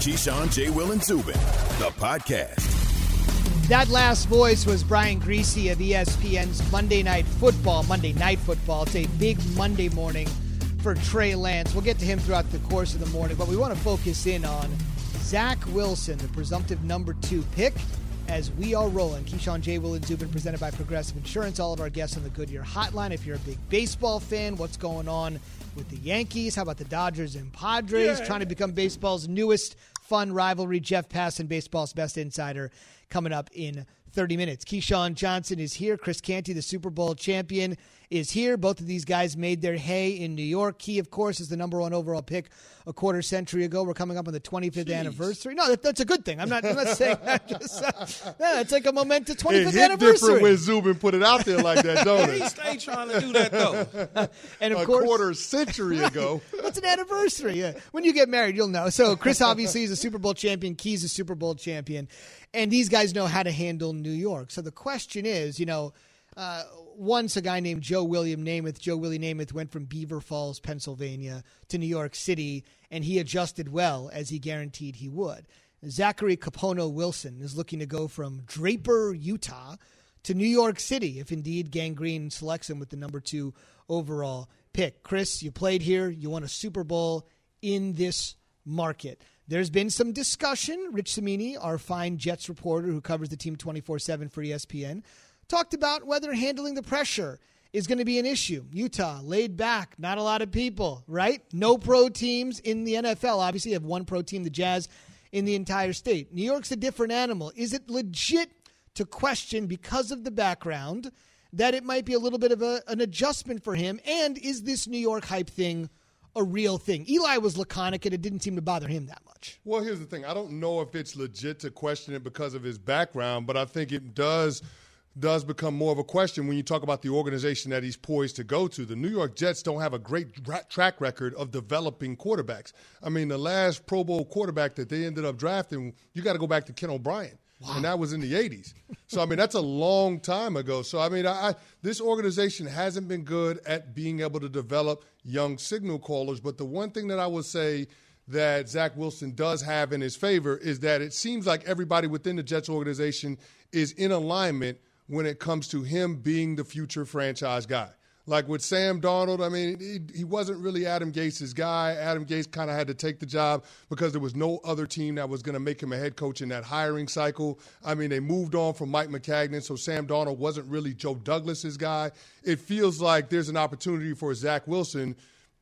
Keyshawn, J. Will, and Zubin, the podcast. That last voice was Brian Griese of ESPN's Monday Night Football. Monday Night Football. It's a big Monday morning for Trey Lance. We'll get to him throughout the course of the morning, but we want to focus in on Zach Wilson, the presumptive number two pick, as we are rolling. Keyshawn J. Will and Zubin presented by Progressive Insurance. All of our guests on the Goodyear Hotline. If you're a big baseball fan, what's going on with the Yankees? How about the Dodgers and Padres yeah. trying to become baseball's newest fun rivalry? Jeff Passan, baseball's best insider, coming up in 30 minutes. Keyshawn Johnson is here. Chris Canty, the Super Bowl champion, is here. Both of these guys made their hay in New York. Key, of course, is the number one overall pick a quarter century ago. We're coming up on the 25th Jeez. anniversary. No, that, that's a good thing. I'm not, I'm not saying that. Just, uh, yeah, it's like a momentous 25th it hit anniversary. different when Zubin put it out there like that, don't it? Stay trying to do that, though. and of course a course, quarter century ago. It's an anniversary? Yeah. When you get married, you'll know. So Chris obviously is a Super Bowl champion. Key's a Super Bowl champion. And these guys know how to handle New York. So the question is, you know, uh, once a guy named Joe William Namath, Joe Willie Namath, went from Beaver Falls, Pennsylvania to New York City, and he adjusted well as he guaranteed he would. Zachary Capono Wilson is looking to go from Draper, Utah to New York City if indeed Gang Green selects him with the number two overall pick. Chris, you played here, you won a Super Bowl in this market. There's been some discussion. Rich Cimini, our fine Jets reporter who covers the team 24 7 for ESPN, talked about whether handling the pressure is going to be an issue. Utah, laid back, not a lot of people, right? No pro teams in the NFL. Obviously, you have one pro team, the Jazz, in the entire state. New York's a different animal. Is it legit to question because of the background that it might be a little bit of a, an adjustment for him? And is this New York hype thing a real thing. Eli was laconic and it didn't seem to bother him that much. Well, here's the thing. I don't know if it's legit to question it because of his background, but I think it does does become more of a question when you talk about the organization that he's poised to go to. The New York Jets don't have a great track record of developing quarterbacks. I mean, the last Pro Bowl quarterback that they ended up drafting, you got to go back to Ken O'Brien. Wow. And that was in the 80s. So, I mean, that's a long time ago. So, I mean, I, I, this organization hasn't been good at being able to develop young signal callers. But the one thing that I would say that Zach Wilson does have in his favor is that it seems like everybody within the Jets organization is in alignment when it comes to him being the future franchise guy. Like with Sam Darnold, I mean, he, he wasn't really Adam Gase' guy. Adam Gase kind of had to take the job because there was no other team that was going to make him a head coach in that hiring cycle. I mean, they moved on from Mike Maccagnan, so Sam Darnold wasn't really Joe Douglas's guy. It feels like there's an opportunity for Zach Wilson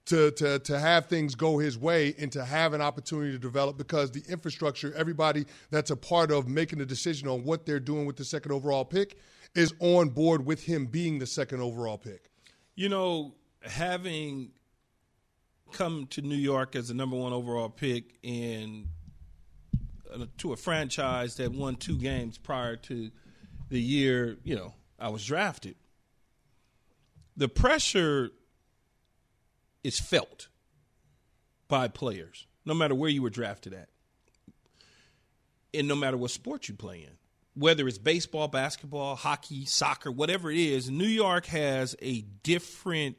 to, to, to have things go his way and to have an opportunity to develop because the infrastructure, everybody that's a part of making the decision on what they're doing with the second overall pick is on board with him being the second overall pick. You know, having come to New York as the number one overall pick and uh, to a franchise that won two games prior to the year, you know, I was drafted. The pressure is felt by players, no matter where you were drafted at, and no matter what sport you play in whether it's baseball, basketball, hockey, soccer, whatever it is, New York has a different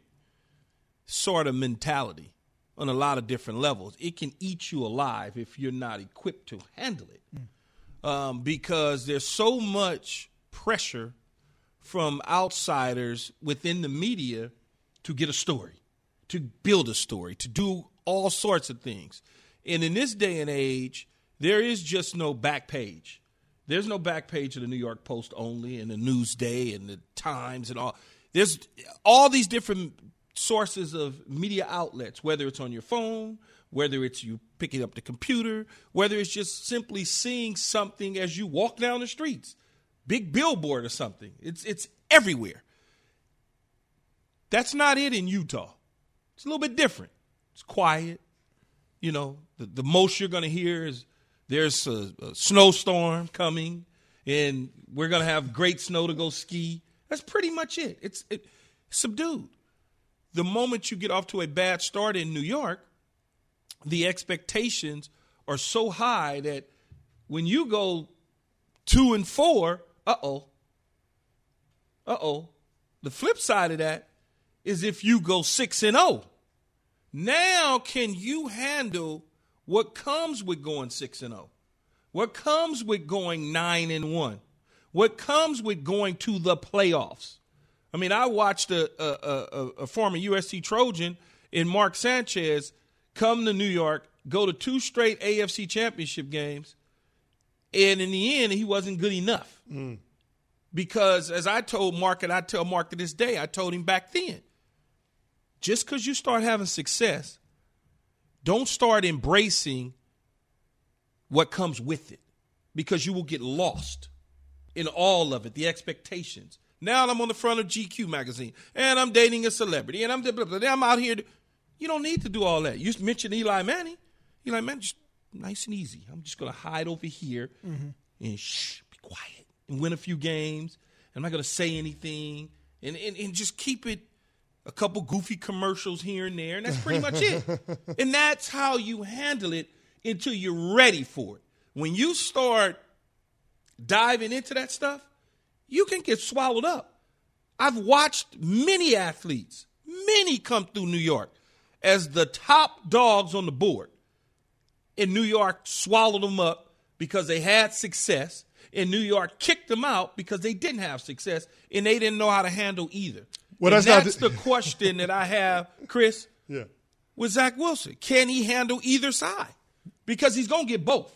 sort of mentality on a lot of different levels. It can eat you alive if you're not equipped to handle it mm. um, because there's so much pressure from outsiders within the media to get a story, to build a story, to do all sorts of things. And in this day and age, there is just no back page. There's no back page of the New York Post only and the Newsday and the Times and all. There's all these different sources of media outlets, whether it's on your phone, whether it's you picking up the computer, whether it's just simply seeing something as you walk down the streets, big billboard or something. It's it's everywhere. That's not it in Utah. It's a little bit different. It's quiet. You know, the, the most you're going to hear is there's a, a snowstorm coming, and we're going to have great snow to go ski. That's pretty much it. It's it, subdued. The moment you get off to a bad start in New York, the expectations are so high that when you go two and four, uh oh, uh oh. The flip side of that is if you go six and oh. Now, can you handle what comes with going six and zero? What comes with going nine and one? What comes with going to the playoffs? I mean, I watched a, a, a, a former USC Trojan in Mark Sanchez come to New York, go to two straight AFC championship games, and in the end, he wasn't good enough. Mm. Because as I told Mark, and I tell Mark to this day, I told him back then, just because you start having success, don't start embracing what comes with it because you will get lost in all of it, the expectations. Now I'm on the front of GQ magazine and I'm dating a celebrity and I'm, blah, blah, blah, I'm out here. To, you don't need to do all that. You mentioned Eli Manning. Eli Manning, just nice and easy. I'm just going to hide over here mm-hmm. and shh, be quiet and win a few games. I'm not going to say anything and, and, and just keep it a couple goofy commercials here and there, and that's pretty much it. and that's how you handle it until you're ready for it. When you start diving into that stuff, you can get swallowed up. I've watched many athletes, many come through New York as the top dogs on the board. In New York, swallowed them up because they had success. In New York, kicked them out because they didn't have success and they didn't know how to handle either. Well, that's, that's the question that I have, Chris. Yeah. With Zach Wilson, can he handle either side? Because he's going to get both.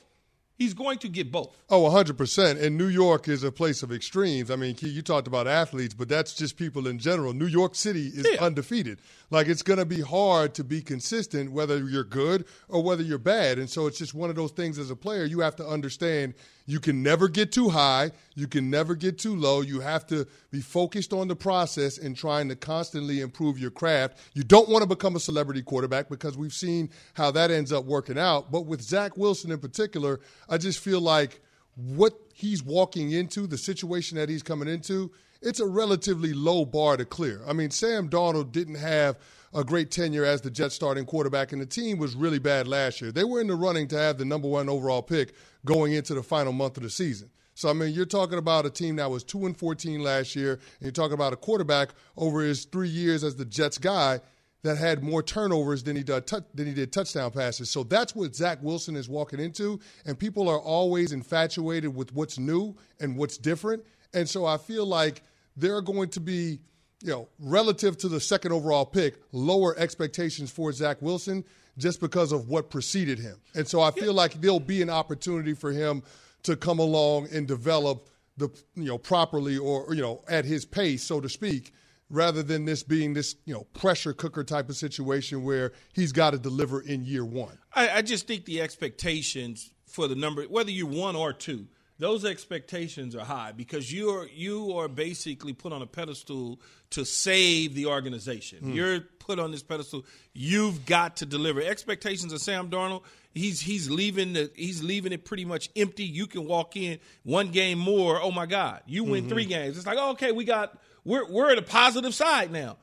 He's going to get both. Oh, 100%. And New York is a place of extremes. I mean, you talked about athletes, but that's just people in general. New York City is yeah. undefeated. Like, it's going to be hard to be consistent whether you're good or whether you're bad. And so it's just one of those things as a player, you have to understand you can never get too high. You can never get too low. You have to be focused on the process and trying to constantly improve your craft. You don't want to become a celebrity quarterback because we've seen how that ends up working out. But with Zach Wilson in particular, I just feel like what he's walking into, the situation that he's coming into, it's a relatively low bar to clear. I mean, Sam Darnold didn't have a great tenure as the Jets starting quarterback, and the team was really bad last year. They were in the running to have the number one overall pick going into the final month of the season. So I mean, you're talking about a team that was two and fourteen last year, and you're talking about a quarterback over his three years as the Jets guy that had more turnovers than he did than he did touchdown passes. So that's what Zach Wilson is walking into, and people are always infatuated with what's new and what's different. And so I feel like there are going to be you know, relative to the second overall pick, lower expectations for Zach Wilson just because of what preceded him. And so I feel like there'll be an opportunity for him to come along and develop the you know properly or you know at his pace, so to speak, rather than this being this you know pressure cooker type of situation where he's got to deliver in year one. I, I just think the expectations for the number, whether you're one or two, those expectations are high because you're you are basically put on a pedestal to save the organization. Mm. You're put on this pedestal. You've got to deliver. Expectations of Sam Darnold. He's he's leaving the he's leaving it pretty much empty. You can walk in one game more. Oh my God, you win mm-hmm. three games. It's like oh, okay, we got we're we're at a positive side now.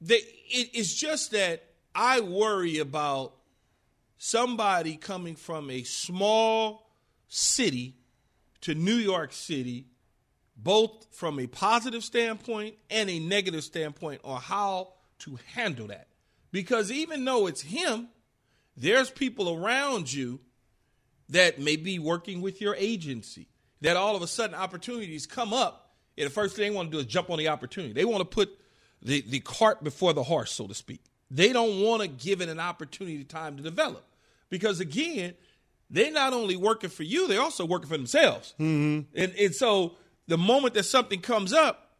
They, it, it's just that I worry about somebody coming from a small city to New York City, both from a positive standpoint and a negative standpoint on how to handle that. Because even though it's him, there's people around you that may be working with your agency that all of a sudden opportunities come up and the first thing they want to do is jump on the opportunity. They want to put the, the cart before the horse, so to speak. They don't want to give it an opportunity time to develop. Because again, they're not only working for you, they're also working for themselves. Mm-hmm. And, and so the moment that something comes up,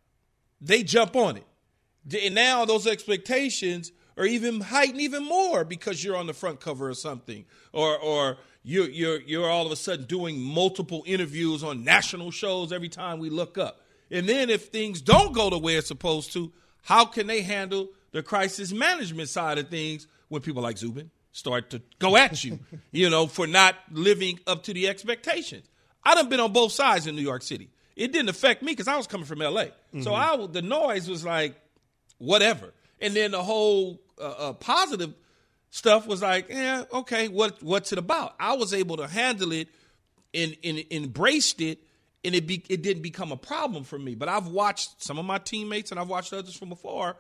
they jump on it. And now those expectations are even heightened even more because you're on the front cover of something, or or you're you're you're all of a sudden doing multiple interviews on national shows every time we look up. And then if things don't go the way it's supposed to, how can they handle the crisis management side of things when people like Zubin, start to go at you, you know, for not living up to the expectations. I done been on both sides in New York City. It didn't affect me because I was coming from LA, mm-hmm. so I the noise was like whatever, and then the whole uh, uh, positive stuff was like, yeah, okay, what what's it about? I was able to handle it and, and embraced it, and it be, it didn't become a problem for me. But I've watched some of my teammates and I've watched others from afar.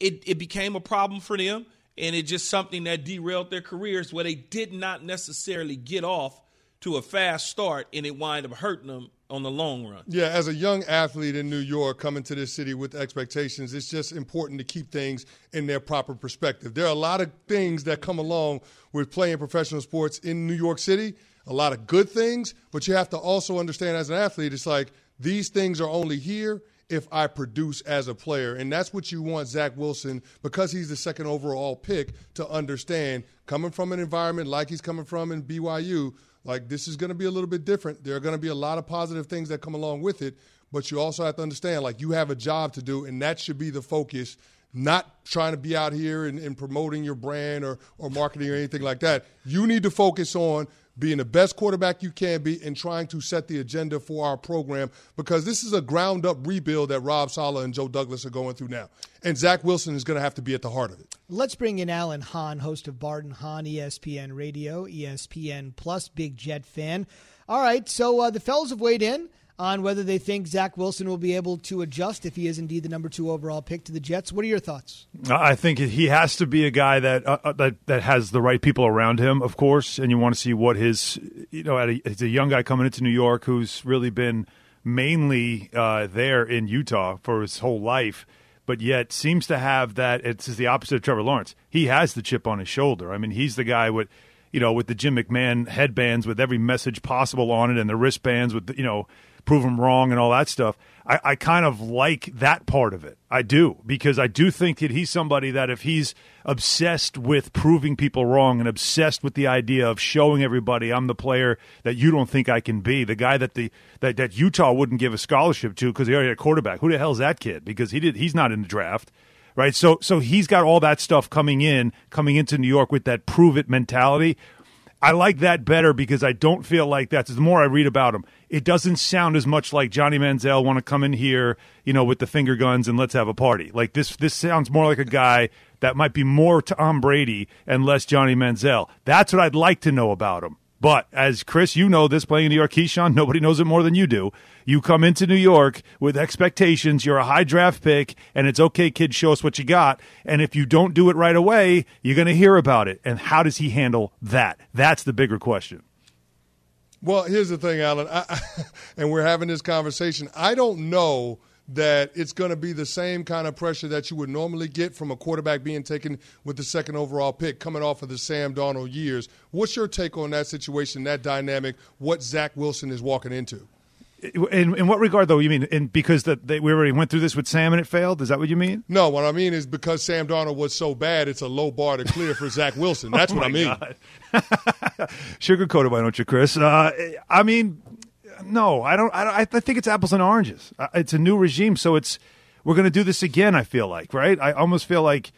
It it became a problem for them, and it's just something that derailed their careers where they did not necessarily get off to a fast start, and it wind up hurting them on the long run. Yeah, as a young athlete in New York coming to this city with expectations, it's just important to keep things in their proper perspective. There are a lot of things that come along with playing professional sports in New York City, a lot of good things, but you have to also understand as an athlete, it's like these things are only here if I produce as a player. And that's what you want Zach Wilson, because he's the second overall pick, to understand coming from an environment like he's coming from in BYU like this is going to be a little bit different. There are going to be a lot of positive things that come along with it, but you also have to understand like you have a job to do, and that should be the focus. Not trying to be out here and, and promoting your brand or, or marketing or anything like that. You need to focus on being the best quarterback you can be, and trying to set the agenda for our program because this is a ground up rebuild that Rob Saleh and Joe Douglas are going through now. And Zach Wilson is going to have to be at the heart of it. Let's bring in Alan Hahn, host of Bart and Hahn, ESPN Radio, ESPN Plus, big Jet fan. All right, so uh, the fellows have weighed in on whether they think Zach Wilson will be able to adjust if he is indeed the number two overall pick to the Jets. What are your thoughts? I think he has to be a guy that uh, uh, that that has the right people around him, of course, and you want to see what his you know it's a young guy coming into New York who's really been mainly uh, there in Utah for his whole life. But yet seems to have that. It's the opposite of Trevor Lawrence. He has the chip on his shoulder. I mean, he's the guy with, you know, with the Jim McMahon headbands with every message possible on it, and the wristbands with, you know, prove them wrong and all that stuff. I, I kind of like that part of it. I do because I do think that he's somebody that if he's obsessed with proving people wrong and obsessed with the idea of showing everybody I'm the player that you don't think I can be, the guy that the that, that Utah wouldn't give a scholarship to because he already had a quarterback. Who the hell's that kid? Because he did he's not in the draft right? So so he's got all that stuff coming in, coming into New York with that prove it mentality. I like that better because I don't feel like that's the more I read about him it doesn't sound as much like Johnny Manziel want to come in here, you know, with the finger guns and let's have a party. Like this, this sounds more like a guy that might be more Tom Brady and less Johnny Manziel. That's what I'd like to know about him. But as Chris, you know this playing in New York, Keyshawn, nobody knows it more than you do. You come into New York with expectations. You're a high draft pick, and it's okay, kid, show us what you got. And if you don't do it right away, you're going to hear about it. And how does he handle that? That's the bigger question. Well, here's the thing, Alan, I, and we're having this conversation. I don't know that it's going to be the same kind of pressure that you would normally get from a quarterback being taken with the second overall pick coming off of the Sam Darnold years. What's your take on that situation, that dynamic, what Zach Wilson is walking into? In, in what regard, though? You mean in, because the, they, we already went through this with Sam and it failed? Is that what you mean? No, what I mean is because Sam Darnold was so bad, it's a low bar to clear for Zach Wilson. That's oh what I mean. Sugarcoated, why don't you, Chris? Uh, I mean, no, I don't. I, I think it's apples and oranges. Uh, it's a new regime, so it's we're going to do this again. I feel like, right? I almost feel like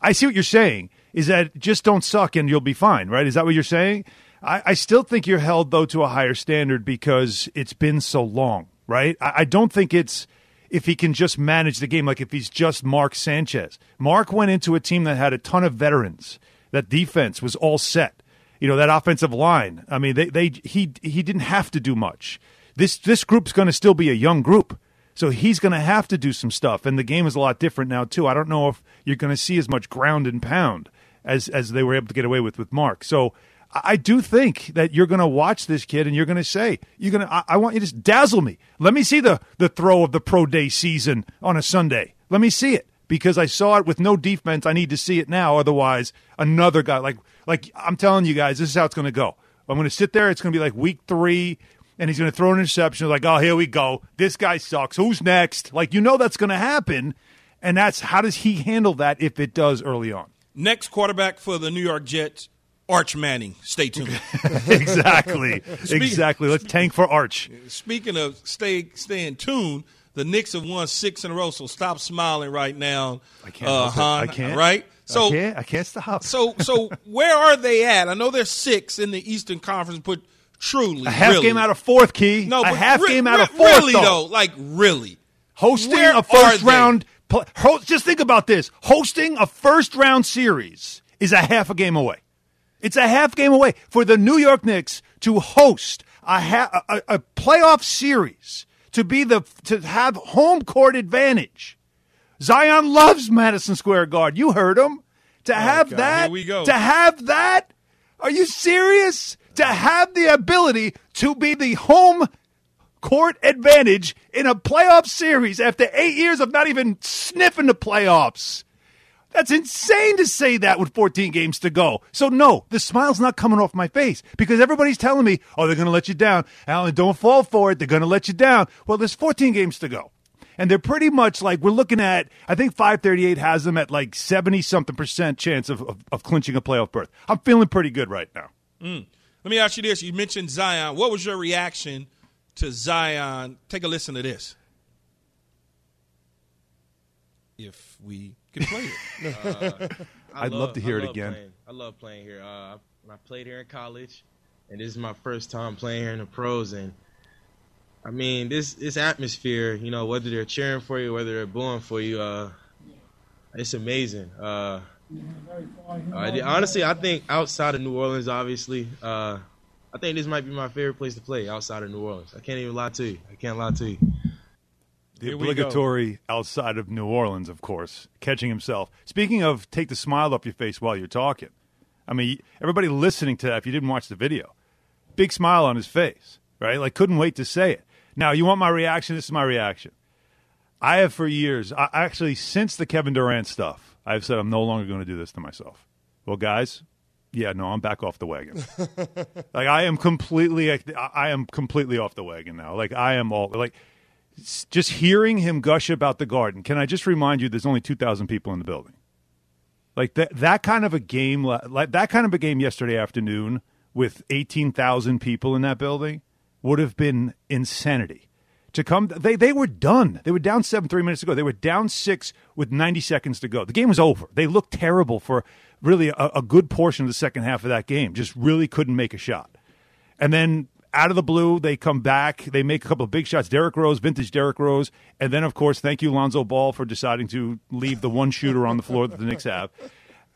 I see what you're saying. Is that just don't suck and you'll be fine, right? Is that what you're saying? I, I still think you're held though to a higher standard because it's been so long, right? I, I don't think it's if he can just manage the game, like if he's just Mark Sanchez. Mark went into a team that had a ton of veterans. That defense was all set. You know that offensive line. I mean, they, they he he didn't have to do much. This this group's going to still be a young group, so he's going to have to do some stuff. And the game is a lot different now too. I don't know if you're going to see as much ground and pound as as they were able to get away with with Mark. So I do think that you're going to watch this kid and you're going to say, "You're going to. I, I, want you to dazzle me. Let me see the the throw of the pro day season on a Sunday. Let me see it because I saw it with no defense. I need to see it now. Otherwise, another guy like like I'm telling you guys, this is how it's going to go. I'm going to sit there. It's going to be like week three, and he's going to throw an interception. Like, oh, here we go. This guy sucks. Who's next? Like, you know that's going to happen, and that's how does he handle that if it does early on? Next quarterback for the New York Jets Arch Manning. Stay tuned. exactly. exactly. Let's tank for Arch. Speaking of stay stay in tune, the Knicks have won six in a row, so stop smiling right now. I can't. Uh, Hahn, I can't. Right? So I can't, I can't stop. So so where are they at? I know they're six in the Eastern Conference, but truly, a half really, game out of fourth key. no, a but half re- game out re- of fourth. Really though. though, like really, hosting Where a first round. pl- Just think about this: hosting a first round series is a half a game away. It's a half game away for the New York Knicks to host a, ha- a, a playoff series to be the to have home court advantage. Zion loves Madison Square Garden. You heard him. To oh, have Oh, God, that, we go. to have that, are you serious? To have the ability to be the home court advantage in a playoff series after eight years of not even sniffing the playoffs. That's insane to say that with 14 games to go. So, no, the smile's not coming off my face because everybody's telling me, oh, they're going to let you down. Alan, don't fall for it. They're going to let you down. Well, there's 14 games to go. And they're pretty much like, we're looking at, I think 538 has them at like 70 something percent chance of, of, of clinching a playoff berth. I'm feeling pretty good right now. Let me ask you this: You mentioned Zion. What was your reaction to Zion? Take a listen to this. If we can play it. I I'd love to hear I it again. Playing. I love playing here. Uh, I, I played here in college, and this is my first time playing here in the pros. And I mean, this this atmosphere, you know, whether they're cheering for you, whether they're booing for you, uh, it's amazing. Uh, uh, honestly, I think outside of New Orleans, obviously, uh, I think this might be my favorite place to play outside of New Orleans. I can't even lie to you. I can't lie to you. The Here obligatory outside of New Orleans, of course, catching himself. Speaking of take the smile off your face while you're talking, I mean, everybody listening to that, if you didn't watch the video, big smile on his face, right? Like, couldn't wait to say it. Now, you want my reaction? This is my reaction. I have for years, I, actually, since the Kevin Durant stuff, I've said I'm no longer going to do this to myself. Well, guys, yeah, no, I'm back off the wagon. like I am completely, I am completely off the wagon now. Like I am all like, just hearing him gush about the Garden. Can I just remind you, there's only two thousand people in the building. Like that, that kind of a game, like that kind of a game yesterday afternoon with eighteen thousand people in that building would have been insanity. To come, they they were done. They were down seven three minutes ago. They were down six with ninety seconds to go. The game was over. They looked terrible for really a, a good portion of the second half of that game. Just really couldn't make a shot. And then out of the blue, they come back. They make a couple of big shots. Derrick Rose, vintage Derrick Rose. And then, of course, thank you, Lonzo Ball, for deciding to leave the one shooter on the floor that the Knicks have.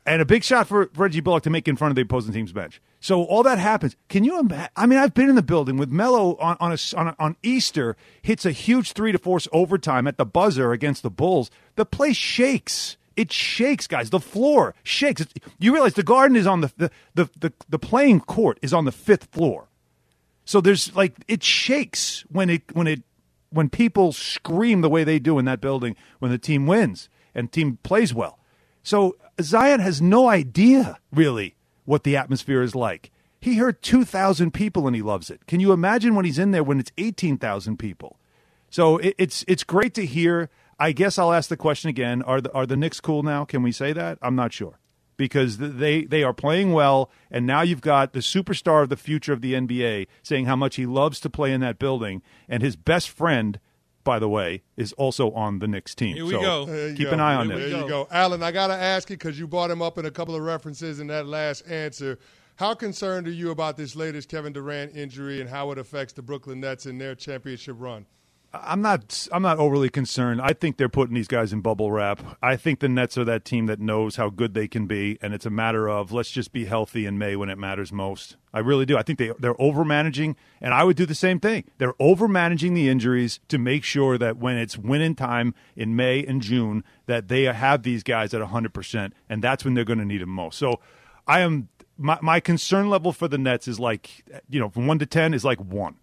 And a big shot for Reggie Bullock to make in front of the opposing team's bench. So all that happens. Can you imagine? I mean, I've been in the building with Melo on on, a, on, a, on Easter, hits a huge three to force overtime at the buzzer against the Bulls. The place shakes. It shakes, guys. The floor shakes. You realize the garden is on the the, the the the playing court is on the fifth floor. So there's like it shakes when it when it when people scream the way they do in that building when the team wins and team plays well. So Zion has no idea really what the atmosphere is like. He heard 2,000 people and he loves it. Can you imagine when he's in there when it's 18,000 people? So it, it's it's great to hear. I guess I'll ask the question again: Are the are the Knicks cool now? Can we say that? I'm not sure because they they are playing well, and now you've got the superstar of the future of the NBA saying how much he loves to play in that building, and his best friend, by the way, is also on the Knicks team. Here we so go. There keep go. an eye on Here we them. There you go. Alan, I got to ask you because you brought him up in a couple of references in that last answer. How concerned are you about this latest Kevin Durant injury and how it affects the Brooklyn Nets in their championship run? I'm not. I'm not overly concerned. I think they're putting these guys in bubble wrap. I think the Nets are that team that knows how good they can be, and it's a matter of let's just be healthy in May when it matters most. I really do. I think they they're over managing, and I would do the same thing. They're over managing the injuries to make sure that when it's winning time in May and June, that they have these guys at 100, percent and that's when they're going to need them most. So, I am my my concern level for the Nets is like you know from one to ten is like one.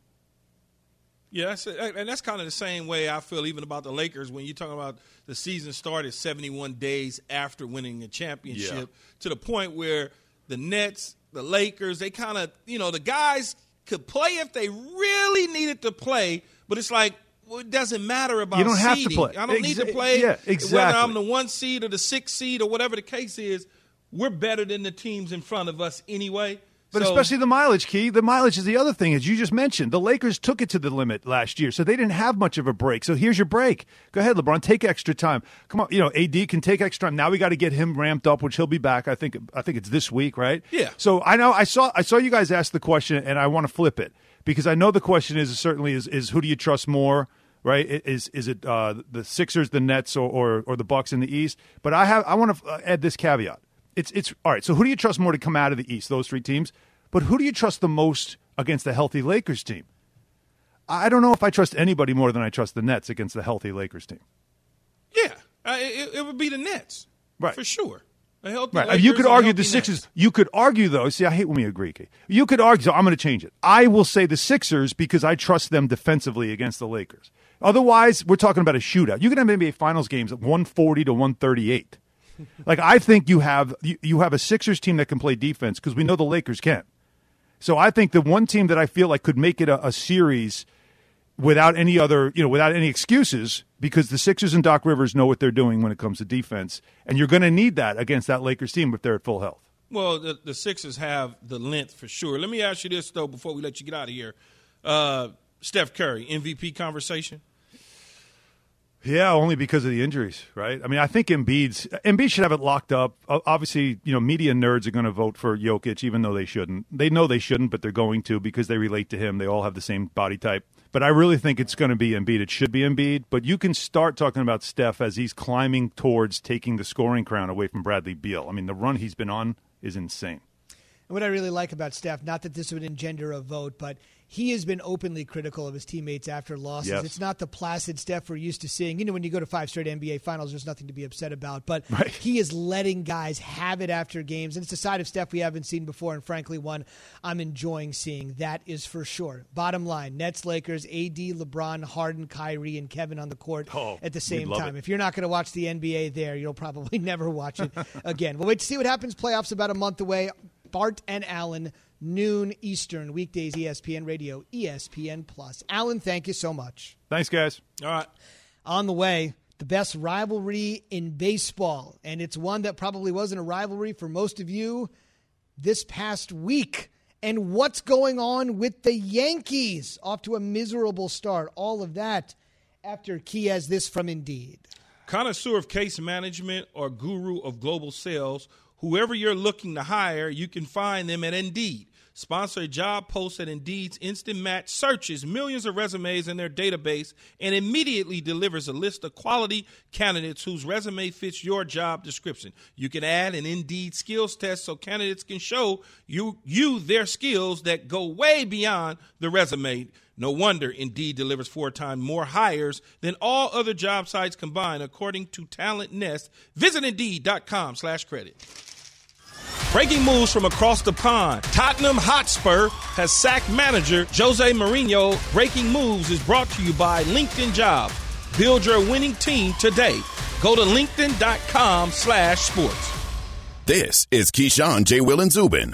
Yeah, that's and that's kind of the same way I feel even about the Lakers when you're talking about the season started 71 days after winning a championship Yeah. to the point where the Nets, the Lakers, they kind of, you know, the guys could play if they really needed to play, but it's like well, it doesn't matter about You don't have to seeding. play. I don't need to play yeah, exactly. whether. I'm the one seed or the six seed or whatever the case is. We're better than the teams in front of us anyway. But So- especially the mileage key. The mileage is the other thing, as you just mentioned. The Lakers took it to the limit last year, so they didn't have much of a break. So here's your break. Go ahead, LeBron. Take extra time. Come on, you know AD can take extra time. Now we got to get him ramped up, which he'll be back. I think. I think it's this week, right? Yeah. So I know I saw I saw you guys ask the question, and I want to flip it because I know the question is certainly is is who do you trust more? Right? Is is it uh, the Sixers, the Nets, or, or or the Bucks in the East? But I have I want to uh, add this caveat. It's it's all right. So who do you trust more to come out of the East? Those three teams. But who do you trust the most against the healthy Lakers team? I don't know if I trust anybody more than I trust the Nets against the healthy Lakers team. Yeah, uh, it, it would be the Nets, Right. For sure. Right. Lakers you could argue the Sixers. Nets. You could argue though. See, I hate when we agree. You could argue. So I'm going to change it. I will say the Sixers because I trust them defensively against the Lakers. Otherwise, we're talking about a shootout. You can have NBA Finals games at 140 to 138. Like I think you have you, you have a Sixers team that can play defense because we know the Lakers can't. So I think the one team that I feel like could make it a, a series without any other, you know, without any excuses, because the Sixers and Doc Rivers know what they're doing when it comes to defense, and you're going to need that against that Lakers team if they're at full health. Well, the, the Sixers have the length for sure. Let me ask you this though, before we let you get out of here. Uh, Steph Curry MVP conversation. Yeah, only because of the injuries, right? I mean, I think Embiid's Embiid should have it locked up. Obviously, you know, media nerds are going to vote for Jokic, even though they shouldn't. They know they shouldn't, but they're going to because they relate to him. They all have the same body type. But I really think it's going to be Embiid. It should be Embiid. But you can start talking about Steph as he's climbing towards taking the scoring crown away from Bradley Beal. I mean, the run he's been on is insane. What I really like about Steph, not that this would engender a vote, but he has been openly critical of his teammates after losses. Yes. It's not the placid Steph we're used to seeing. You know, when you go to five straight NBA finals, there's nothing to be upset about. But Right. he is letting guys have it after games. And it's a side of Steph we haven't seen before. And frankly, one I'm enjoying seeing. That is for sure. Bottom line Nets, Lakers, AD, LeBron, Harden, Kyrie, and Kevin on the court Oh, at the same time. it. If you're not going to watch the NBA there, you'll probably never watch it again. We'll wait to see what happens. Playoffs about a month away. Bart and Alan, noon Eastern, weekdays, ESPN Radio, ESPN Plus. Alan, thank you so much. Thanks, guys. All right. On the way, the best rivalry in baseball, and it's one that probably wasn't a rivalry for most of you this past week. And what's going on with the Yankees? Off to a miserable start. All of that after Key has this from Indeed. Connoisseur of case management or guru of global sales, whoever you're looking to hire, you can find them at Indeed. Sponsor a job post at Indeed's Instant Match searches millions of resumes in their database and immediately delivers a list of quality candidates whose resume fits your job description. You can add an Indeed skills test so candidates can show you you their skills that go way beyond the resume. No wonder Indeed delivers four times more hires than all other job sites combined, according to TalentNest. Visit Indeed.com slash credit. Breaking moves from across the pond. Tottenham Hotspur has sacked manager Jose Mourinho. Breaking moves is brought to you by LinkedIn Jobs. Build your winning team today. Go to linkedin.com slash sports. This is Keyshawn, J. Will, and Zubin.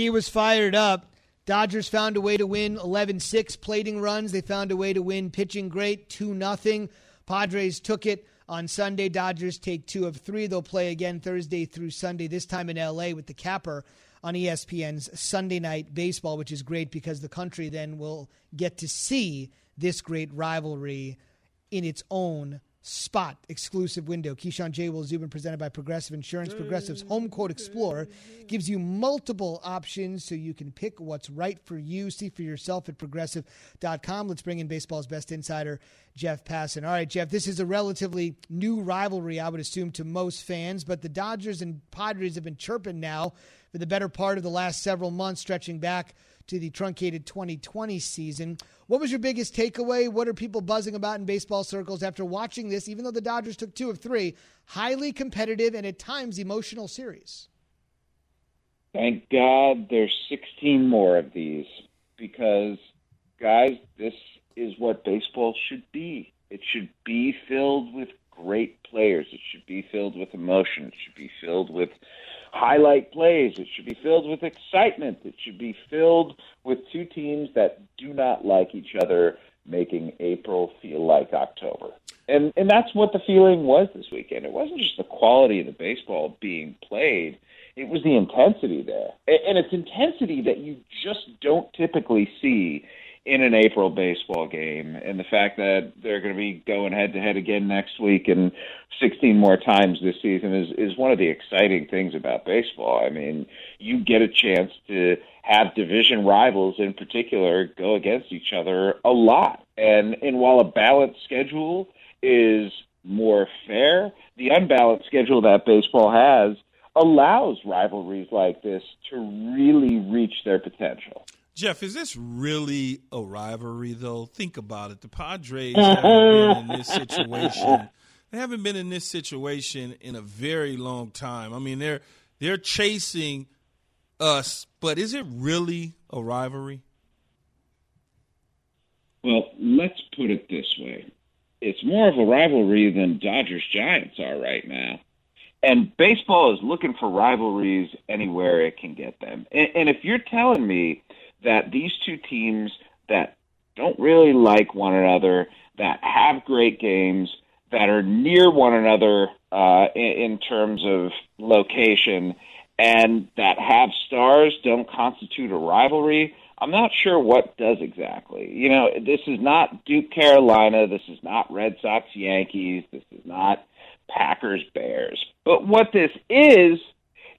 Key was fired up. Dodgers found a way to win 11 6 plating runs. They found a way to win pitching great 2 0. Padres took it on Sunday. Dodgers take two of three. They'll play again Thursday through Sunday, this time in LA with the capper on ESPN's Sunday Night Baseball, which is great because the country then will get to see this great rivalry in its own spot exclusive window. Keyshawn J. Will Zubin presented by Progressive Insurance. Progressive's Home Quote Explorer gives you multiple options so you can pick what's right for you. See for yourself at progressive.com. Let's bring in baseball's best insider, Jeff Passan. All right, Jeff, this is a relatively new rivalry, I would assume, to most fans, but the Dodgers and Padres have been chirping now for the better part of the last several months, stretching back to the truncated 2020 season. What was your biggest takeaway? What are people buzzing about in baseball circles after watching this, even though the Dodgers took two of three, highly competitive and at times emotional series? Thank God there's 16 more of these because, guys, this is what baseball should be. It should be filled with great players. It should be filled with emotion. It should be filled with highlight plays. It should be filled with excitement. It should be filled with two teams that do not like each other, making April feel like October. And and that's what the feeling was this weekend. It wasn't just the quality of the baseball being played. It was the intensity there. And it's intensity that you just don't typically see in an April baseball game, and the fact that they're going to be going head to head again next week and 16 more times this season is is one of the exciting things about baseball. I mean, you get a chance to have division rivals in particular go against each other a lot, and and while a balanced schedule is more fair, the unbalanced schedule that baseball has allows rivalries like this to really reach their potential. Jeff, is this really a rivalry, though? Think about it. The Padres haven't been in this situation. They haven't been in this situation in a very long time. I mean, they're they're chasing us, but is it really a rivalry? Well, let's put it this way: it's more of a rivalry than Dodgers Giants are right now. And baseball is looking for rivalries anywhere it can get them. And, and if you're telling me that these two teams that don't really like one another, that have great games, that are near one another uh, in, in terms of location, and that have stars don't constitute a rivalry. I'm not sure what does exactly. You know, this is not Duke Carolina. This is not Red Sox Yankees. This is not Packers Bears. But what this is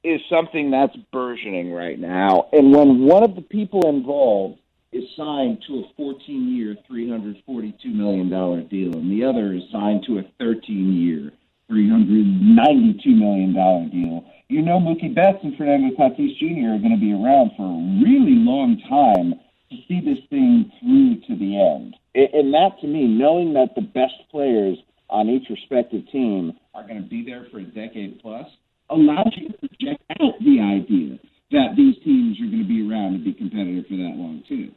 is something that's burgeoning right now. And when one of the people involved is signed to a 14 year, $342 million deal, and the other is signed to a 13 year, $392 million deal, you know Mookie Betts and Fernando Tatis Jr. are going to be around for a really long time to see this thing through to the end. And that, to me, knowing that the best players on each respective team are going to be there for a decade plus, allows you to project out the idea that these teams are going to be around and be competitive for that long too.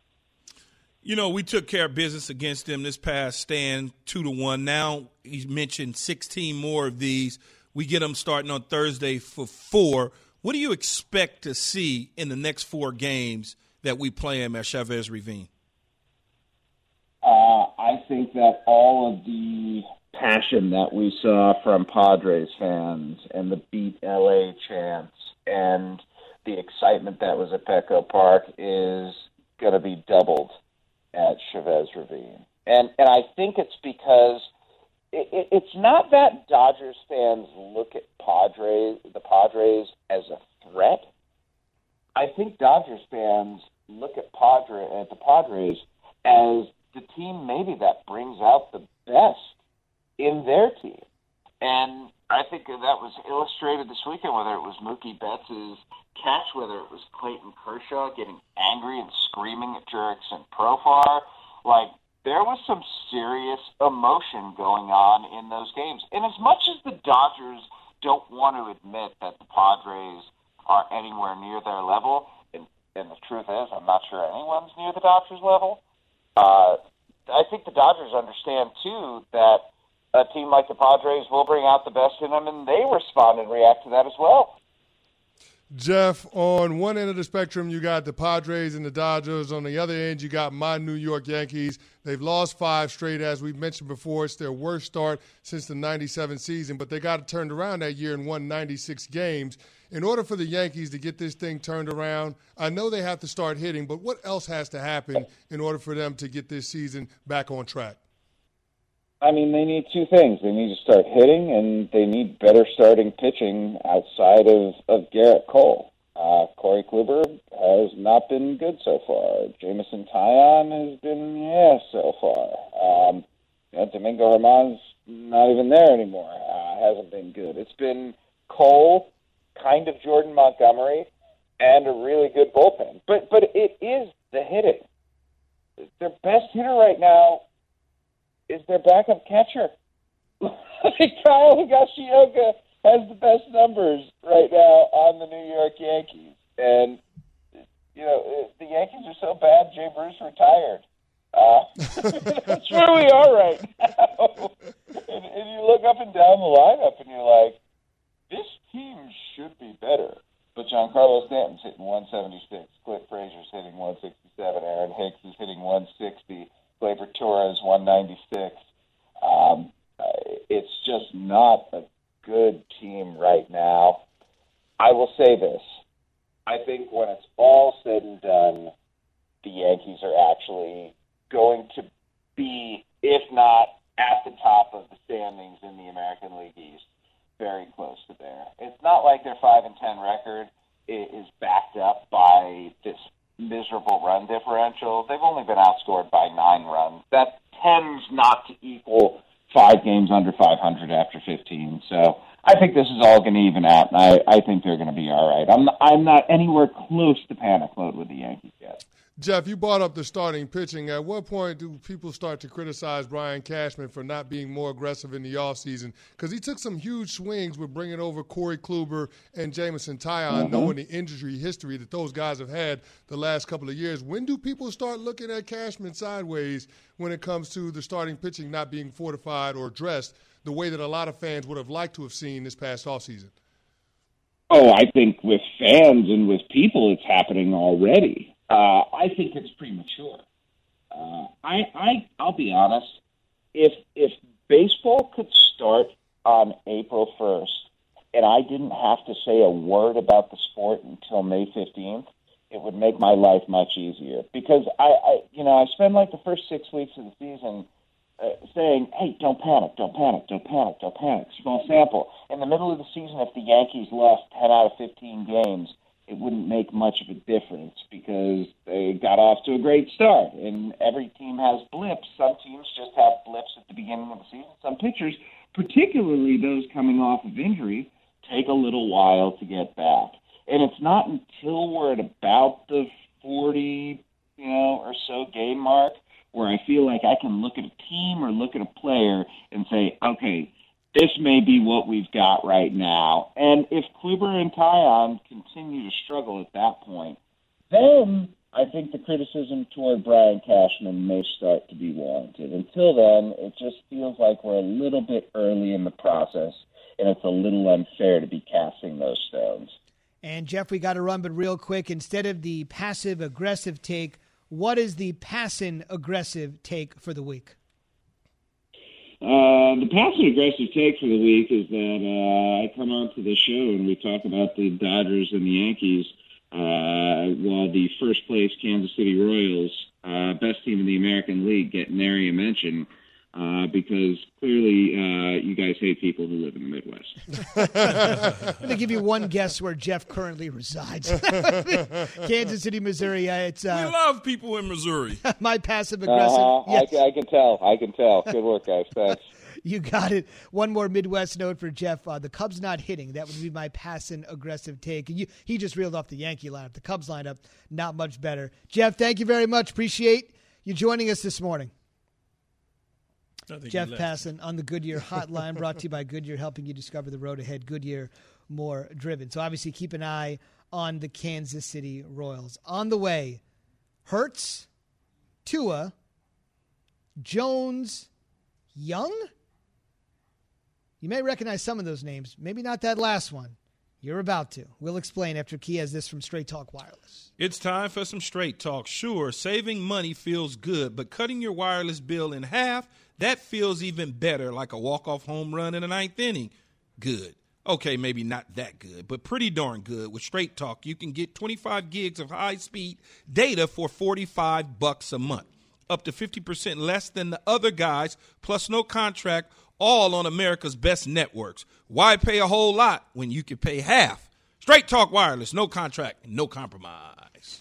You know, we took care of business against them this past stand two to one. Now he's mentioned sixteen more of these. We get them starting on Thursday for four. What do you expect to see in the next four games that we play him at Chavez Ravine? Uh, I think that all of the passion that we saw from Padres fans and the beat LA chants and the excitement that was at Petco Park is going to be doubled at Chavez Ravine, and and I think it's because it, it, it's not that Dodgers fans look at Padres the Padres as a threat. I think Dodgers fans look at Padre at the Padres as the team maybe that brings out the best in their team. And I think that was illustrated this weekend, whether it was Mookie Betts' catch, whether it was Clayton Kershaw getting angry and screaming at Jurickson Profar. Like, there was some serious emotion going on in those games. And as much as the Dodgers don't want to admit that the Padres are anywhere near their level, and, and the truth is, I'm not sure anyone's near the Dodgers level, uh, I think the Dodgers understand, too, that a team like the Padres will bring out the best in them, and they respond and react to that as well. Jeff, on one end of the spectrum, you got the Padres and the Dodgers. On the other end, you got my New York Yankees. They've lost five straight, as we mentioned before. It's their worst start since the 97 season, but they got it turned around that year and won 96 games. In order for the Yankees to get this thing turned around, I know they have to start hitting, but what else has to happen in order for them to get this season back on track? I mean, they need two things. They need to start hitting, and they need better starting pitching outside of, of Gerrit Cole. Uh, Corey Kluber has not been good so far. Jameson Taillon has been, yeah, so far. Um, you know, Domingo Germán's not even there anymore. Uh, hasn't been good. It's been Cole, kind of Jordan Montgomery, and a really good bullpen. But but it is the hitting. Their best hitter right now is their backup catcher. Kyle Higashioka has the best numbers right now on the New York Yankees, and you know the Yankees are so bad. Jay Bruce retired. Uh, that's where we are right now. and, and you look up and down the lineup, and you're like, this team should be better. But Giancarlo Stanton's hitting 176. Clint Frazier's hitting 167. Aaron Hicks is hitting 160. Gleyber Torres 196. Um, it's just not a good team right now. I will say this. I think when it's all said and done, the Yankees are actually going to be, if not at the top of the standings in the American League East, very close to there. It's not like their five and ten record is backed up by this miserable run differential. They've only been outscored by nine runs. That tends not to equal five games under 500 after 15. So I think this is all going to even out, and I, I think they're going to be all right. I'm I'm not anywhere close to panic mode with the Yankees yet. Jeff, you brought up the starting pitching. At what point do people start to criticize Brian Cashman for not being more aggressive in the offseason? Because he took some huge swings with bringing over Corey Kluber and Jameson Taillon, mm-hmm. knowing the injury history that those guys have had the last couple of years. When do people start looking at Cashman sideways when it comes to the starting pitching not being fortified or dressed the way that a lot of fans would have liked to have seen this past offseason? Oh, I think with fans and with people, it's happening already. Uh, I think it's premature. Uh, I, I, I'll be honest. If if baseball could start on April first, and I didn't have to say a word about the sport until May fifteenth, it would make my life much easier. Because I, I, you know, I spend like the first six weeks of the season uh, saying, "Hey, don't panic, don't panic, don't panic, don't panic." Small sample. In the middle of the season, if the Yankees lost ten out of fifteen games, it wouldn't make much of a difference because they got off to a great start. And every team has blips. Some teams just have blips at the beginning of the season. Some pitchers, particularly those coming off of injury, take a little while to get back. And it's not until we're at about the 40, you know, or so game mark where I feel like I can look at a team or look at a player and say, okay, this may be what we've got right now. And if Kluber and Taillon continue to struggle at that point, then I think the criticism toward Brian Cashman may start to be warranted. Until then, it just feels like we're a little bit early in the process, and it's a little unfair to be casting those stones. And Jeff, we got to run, but real quick, instead of the passive aggressive take, what is the passive aggressive take for the week? Uh, the passive aggressive take for the week is that uh, I come on to the show and we talk about the Dodgers and the Yankees Uh, while the first place Kansas City Royals, uh, best team in the American League, get nary a mention uh, because clearly uh, you guys hate people who live in the Midwest. I'm going to give you one guess where Jeff currently resides. Kansas City, Missouri. Uh, it's we uh, love people in Missouri. my passive aggressive. Uh-huh. Yes. I, I can tell. I can tell. Good work, guys. Thanks. You got it. One more Midwest note for Jeff. Uh, the Cubs not hitting. That would be my passing aggressive take. You, he just reeled off the Yankee lineup. The Cubs lineup, not much better. Jeff, thank you very much. Appreciate you joining us this morning. Jeff. Passan on the Goodyear Hotline, brought to you by Goodyear, helping you discover the road ahead. Goodyear, more driven. So obviously, keep an eye on the Kansas City Royals. On the way, Hurts, Tua, Jones, Young. You may recognize some of those names, maybe not that last one. You're about to. We'll explain after Key has this from Straight Talk Wireless. It's time for some straight talk. Sure, saving money feels good, but cutting your wireless bill in half, that feels even better, like a walk-off home run in the ninth inning. Good. Okay, maybe not that good, but pretty darn good. With Straight Talk, you can get 25 gigs of high-speed data for 45 bucks a month, up to 50% less than the other guys, plus no contract, all on America's best networks. Why pay a whole lot when you can pay half? Straight Talk Wireless, no contract, no compromise.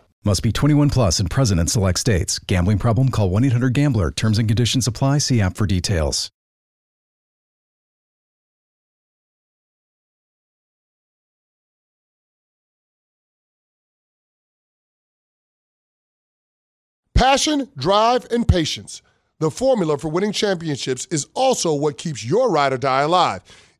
Must be 21 plus and present in select states. Gambling problem? Call 1 800 Gambler. Terms and conditions apply. See app for details. Passion, drive, and patience. The formula for winning championships is also what keeps your ride or die alive.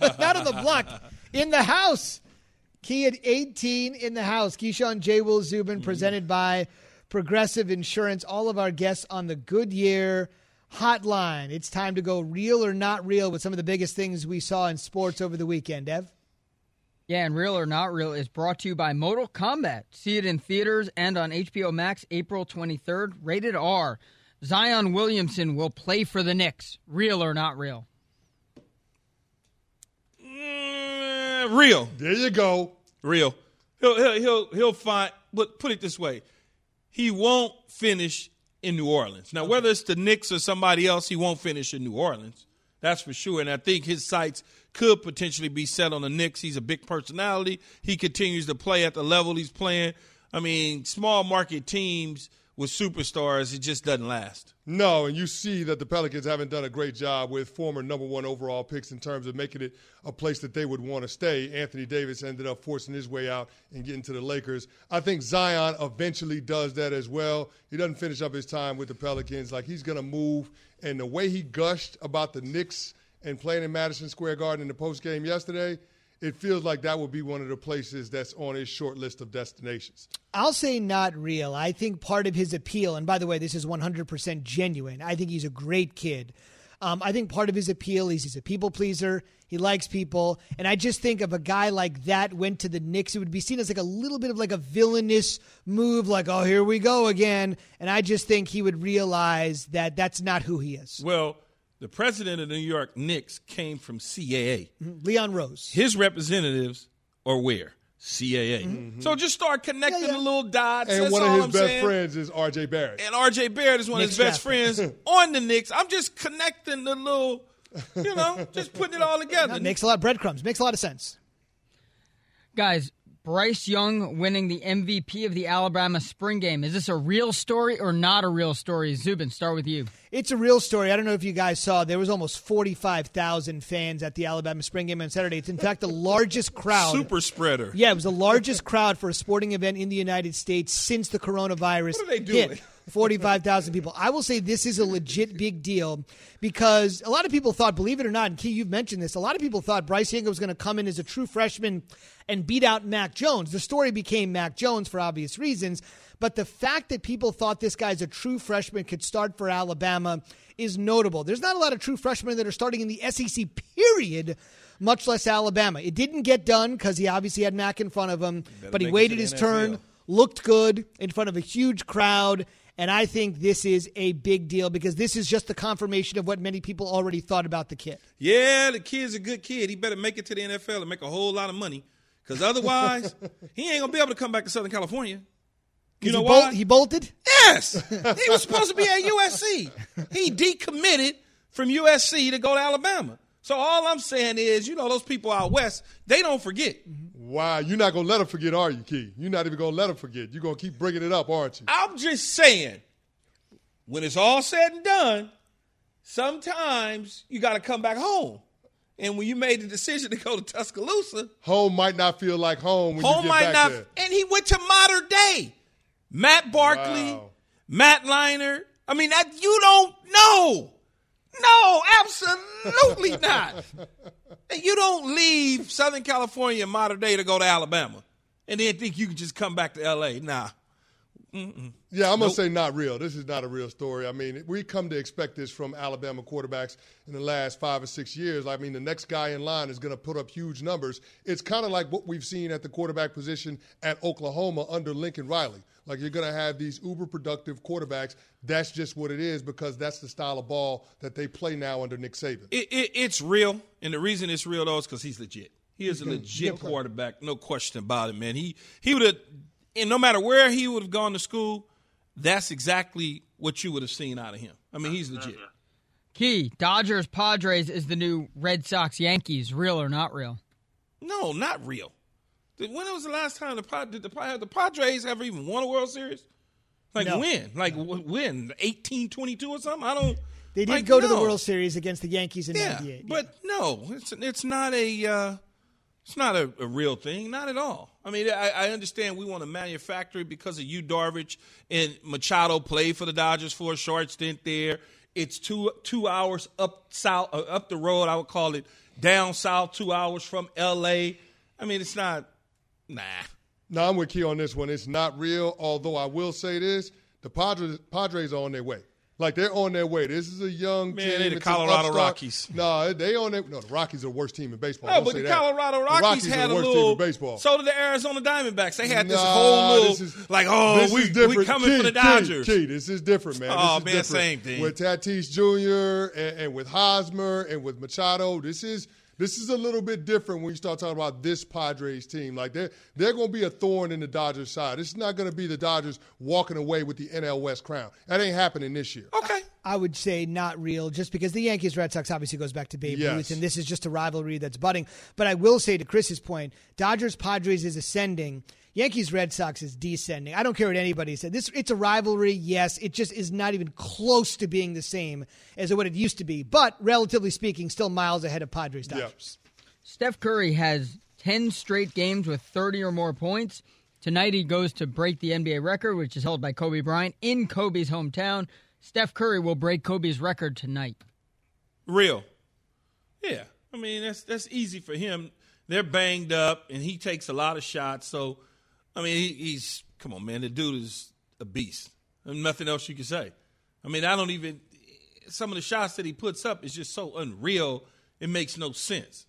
Not on the block, in the house. Key at 18 in the house. Keyshawn J. Will Zubin, mm-hmm. presented by Progressive Insurance. All of our guests on the Goodyear hotline. It's time to go real or not real with some of the biggest things we saw in sports over the weekend. Ev? Yeah, and Real or Not Real is brought to you by Mortal Kombat. See it in theaters and on HBO Max April 23rd. Rated R. Zion Williamson will play for the Knicks. Real or not real? Real. There you go. Real. He'll he'll he'll he'll find. But put it this way, he won't finish in New Orleans. Now, whether it's the Knicks or somebody else, he won't finish in New Orleans. That's for sure. And I think his sights could potentially be set on the Knicks. He's a big personality. He continues to play at the level he's playing. I mean, small market teams with superstars, it just doesn't last. No, and you see that the Pelicans haven't done a great job with former number one overall picks in terms of making it a place that they would want to stay. Anthony Davis ended up forcing his way out and getting to the Lakers. I think Zion eventually does that as well. He doesn't finish up his time with the Pelicans. Like he's going to move. And the way he gushed about the Knicks and playing in Madison Square Garden in the post game yesterday, it feels like that would be one of the places that's on his short list of destinations. I'll say not real. I think part of his appeal, and by the way, this is 100% genuine. I think he's a great kid. Um, I think part of his appeal is he's a people pleaser. He likes people, and I just think of a guy like that went to the Knicks, it would be seen as like a little bit of like a villainous move, like oh here we go again. And I just think he would realize that that's not who he is. Well, the president of the New York Knicks came from CAA. Mm-hmm. Leon Rose. His representatives are where? CAA. Mm-hmm. So just start connecting the little dots. And That's one all of his I'm best saying. friends is R.J. Barrett. And RJ Barrett is one Knicks of his best draft friends on the Knicks. I'm just connecting the little, you know, just putting it all together. That makes a lot of breadcrumbs. Makes a lot of sense. Guys, Bryce Young winning the MVP of the Alabama spring game. Is this a real story or not a real story? Zubin, start with you. It's a real story. I don't know if you guys saw. There was almost forty-five thousand fans at the Alabama spring game on Saturday. It's in fact the largest crowd. Super spreader. Yeah, it was the largest crowd for a sporting event in the United States since the coronavirus What are they doing? hit. 45,000 people. I will say this is a legit big deal because a lot of people thought, believe it or not, and Key, you've mentioned this, a lot of people thought Bryce Young was going to come in as a true freshman and beat out Mac Jones. The story became Mac Jones for obvious reasons, but the fact that people thought this guy's a true freshman could start for Alabama is notable. There's not a lot of true freshmen that are starting in the SEC, period much less Alabama. It didn't get done because he obviously had Mac in front of him, but he waited his the turn, looked good in front of a huge crowd. And I think this is a big deal because this is just the confirmation of what many people already thought about the kid. Yeah, the kid's a good kid. He better make it to the NFL and make a whole lot of money. Because otherwise, he ain't going to be able to come back to Southern California. You know he, why? bol- he bolted? Yes, he was supposed to be at USC. He decommitted from USC to go to Alabama. So all I'm saying is, you know, those people out west, they don't forget. Mm-hmm. Wow, you're not gonna let him forget, are you, Key? You're not even gonna let him forget. You're gonna keep bringing it up, aren't you? I'm just saying, when it's all said and done, sometimes you got to come back home. And when you made the decision to go to Tuscaloosa, Home might not feel like home when you home get might not. there. And he went to modern day. Matt Barkley, Wow. Matt Leinart. I mean, that you don't know. No, absolutely not. And you don't leave Southern California in modern day to go to Alabama and then think you can just come back to L.A. Nah. Yeah, I'm gonna say not real. This is not a real story. I mean, we come to expect this from Alabama quarterbacks in the last five or six years. I mean, the next guy in line is gonna put up huge numbers. It's kind of like what we've seen at the quarterback position at Oklahoma under Lincoln Riley. Like you're gonna have these uber productive quarterbacks. That's just what it is because that's the style of ball that they play now under Nick Saban. It, it, it's real, and the reason it's real though is because he's legit. He is a legit quarterback, no question about it, man. He he would have, and no matter where he would have gone to school, that's exactly what you would have seen out of him. I mean, he's legit. Key, Dodgers Padres is the new Red Sox Yankees. Real or not real? No, not real. When was the last time the Pad- did the, the Padres ever even won a World Series? Like No. when? Like wh- when? Eighteen twenty two or something? I don't. They did like, go to the. World Series against the Yankees in Yeah, 98. but no, it's it's not a uh, it's not a, a real thing, not at all. I mean, I, I understand we want to manufacture it because of Yu Darvish and Machado played for the Dodgers for a short stint there. It's two two hours up south, uh, up the road. I would call it down south, two hours from L.A. I mean, it's not. Nah, No, I'm with Key on this one. It's not real. Although I will say this: the Padres, Padres are on their way. Like they're on their way. This is a young Man, team. they the It's Colorado Rockies. No, they on their. No, the Rockies are the worst team in baseball. No, Don't but the that. Colorado The Rockies, had a little. team in baseball. So did the Arizona Diamondbacks. They had this Nah, whole little, this is- like, oh, this we is different. we coming Key, for the Dodgers. Key, this is different, man. Oh, this man, different. same thing. With Tatis Jr. And, and with Hosmer and with Machado, this is this is a little bit different when you start talking about this Padres team. Like they're they're going to be a thorn in the Dodgers' side. This is not going to be the Dodgers walking away with the NL West crown. That ain't happening this year. Okay. I would say not real, just because the Yankees Red Sox obviously goes back to Babe Yes. Ruth, and this is just a rivalry that's budding. But I will say to Chris's point, Dodgers Padres is ascending. Yankees Red Sox is descending. I don't care what anybody said. This it's a rivalry, yes. It just is not even close to being the same as what it used to be. But relatively speaking, still miles ahead of Padres Dodgers. Steph Curry has 10 straight games with 30 or more points. Tonight he goes to break the NBA record, which is held by Kobe Bryant in Kobe's hometown. Steph Curry will break Kobe's record tonight. Real. Yeah. I mean, that's that's easy for him. they're banged up, and he takes a lot of shots. So, I mean, he, he's come on, man. The dude is a beast. There's nothing else you can say. I mean, I don't even. Some of the shots that he puts up is just so unreal. It makes no sense.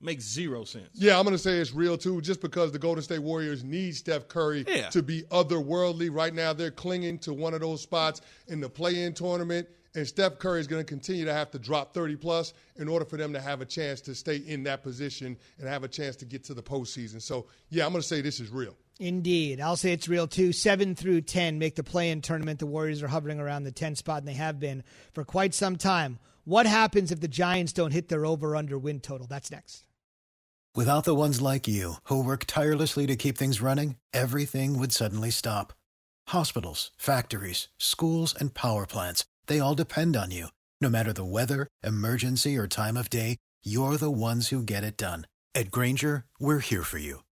Makes zero sense. Yeah, I'm going to say it's real too, just because the Golden State Warriors need Steph Curry Yeah. to be otherworldly. Right now, they're clinging to one of those spots in the play in tournament, and Steph Curry is going to continue to have to drop 30 plus in order for them to have a chance to stay in that position and have a chance to get to the postseason. So, yeah, I'm going to say this is real. Indeed. I'll say it's real too. Seven through 10 make the play in tournament. The Warriors are hovering around the 10 spot, and they have been for quite some time. What happens if the Giants don't hit their over under win total? That's next. Without the ones like you, who work tirelessly to keep things running, everything would suddenly stop. Hospitals, factories, schools, and power plants, they all depend on you. No matter the weather, emergency, or time of day, you're the ones who get it done. At Grainger, we're here for you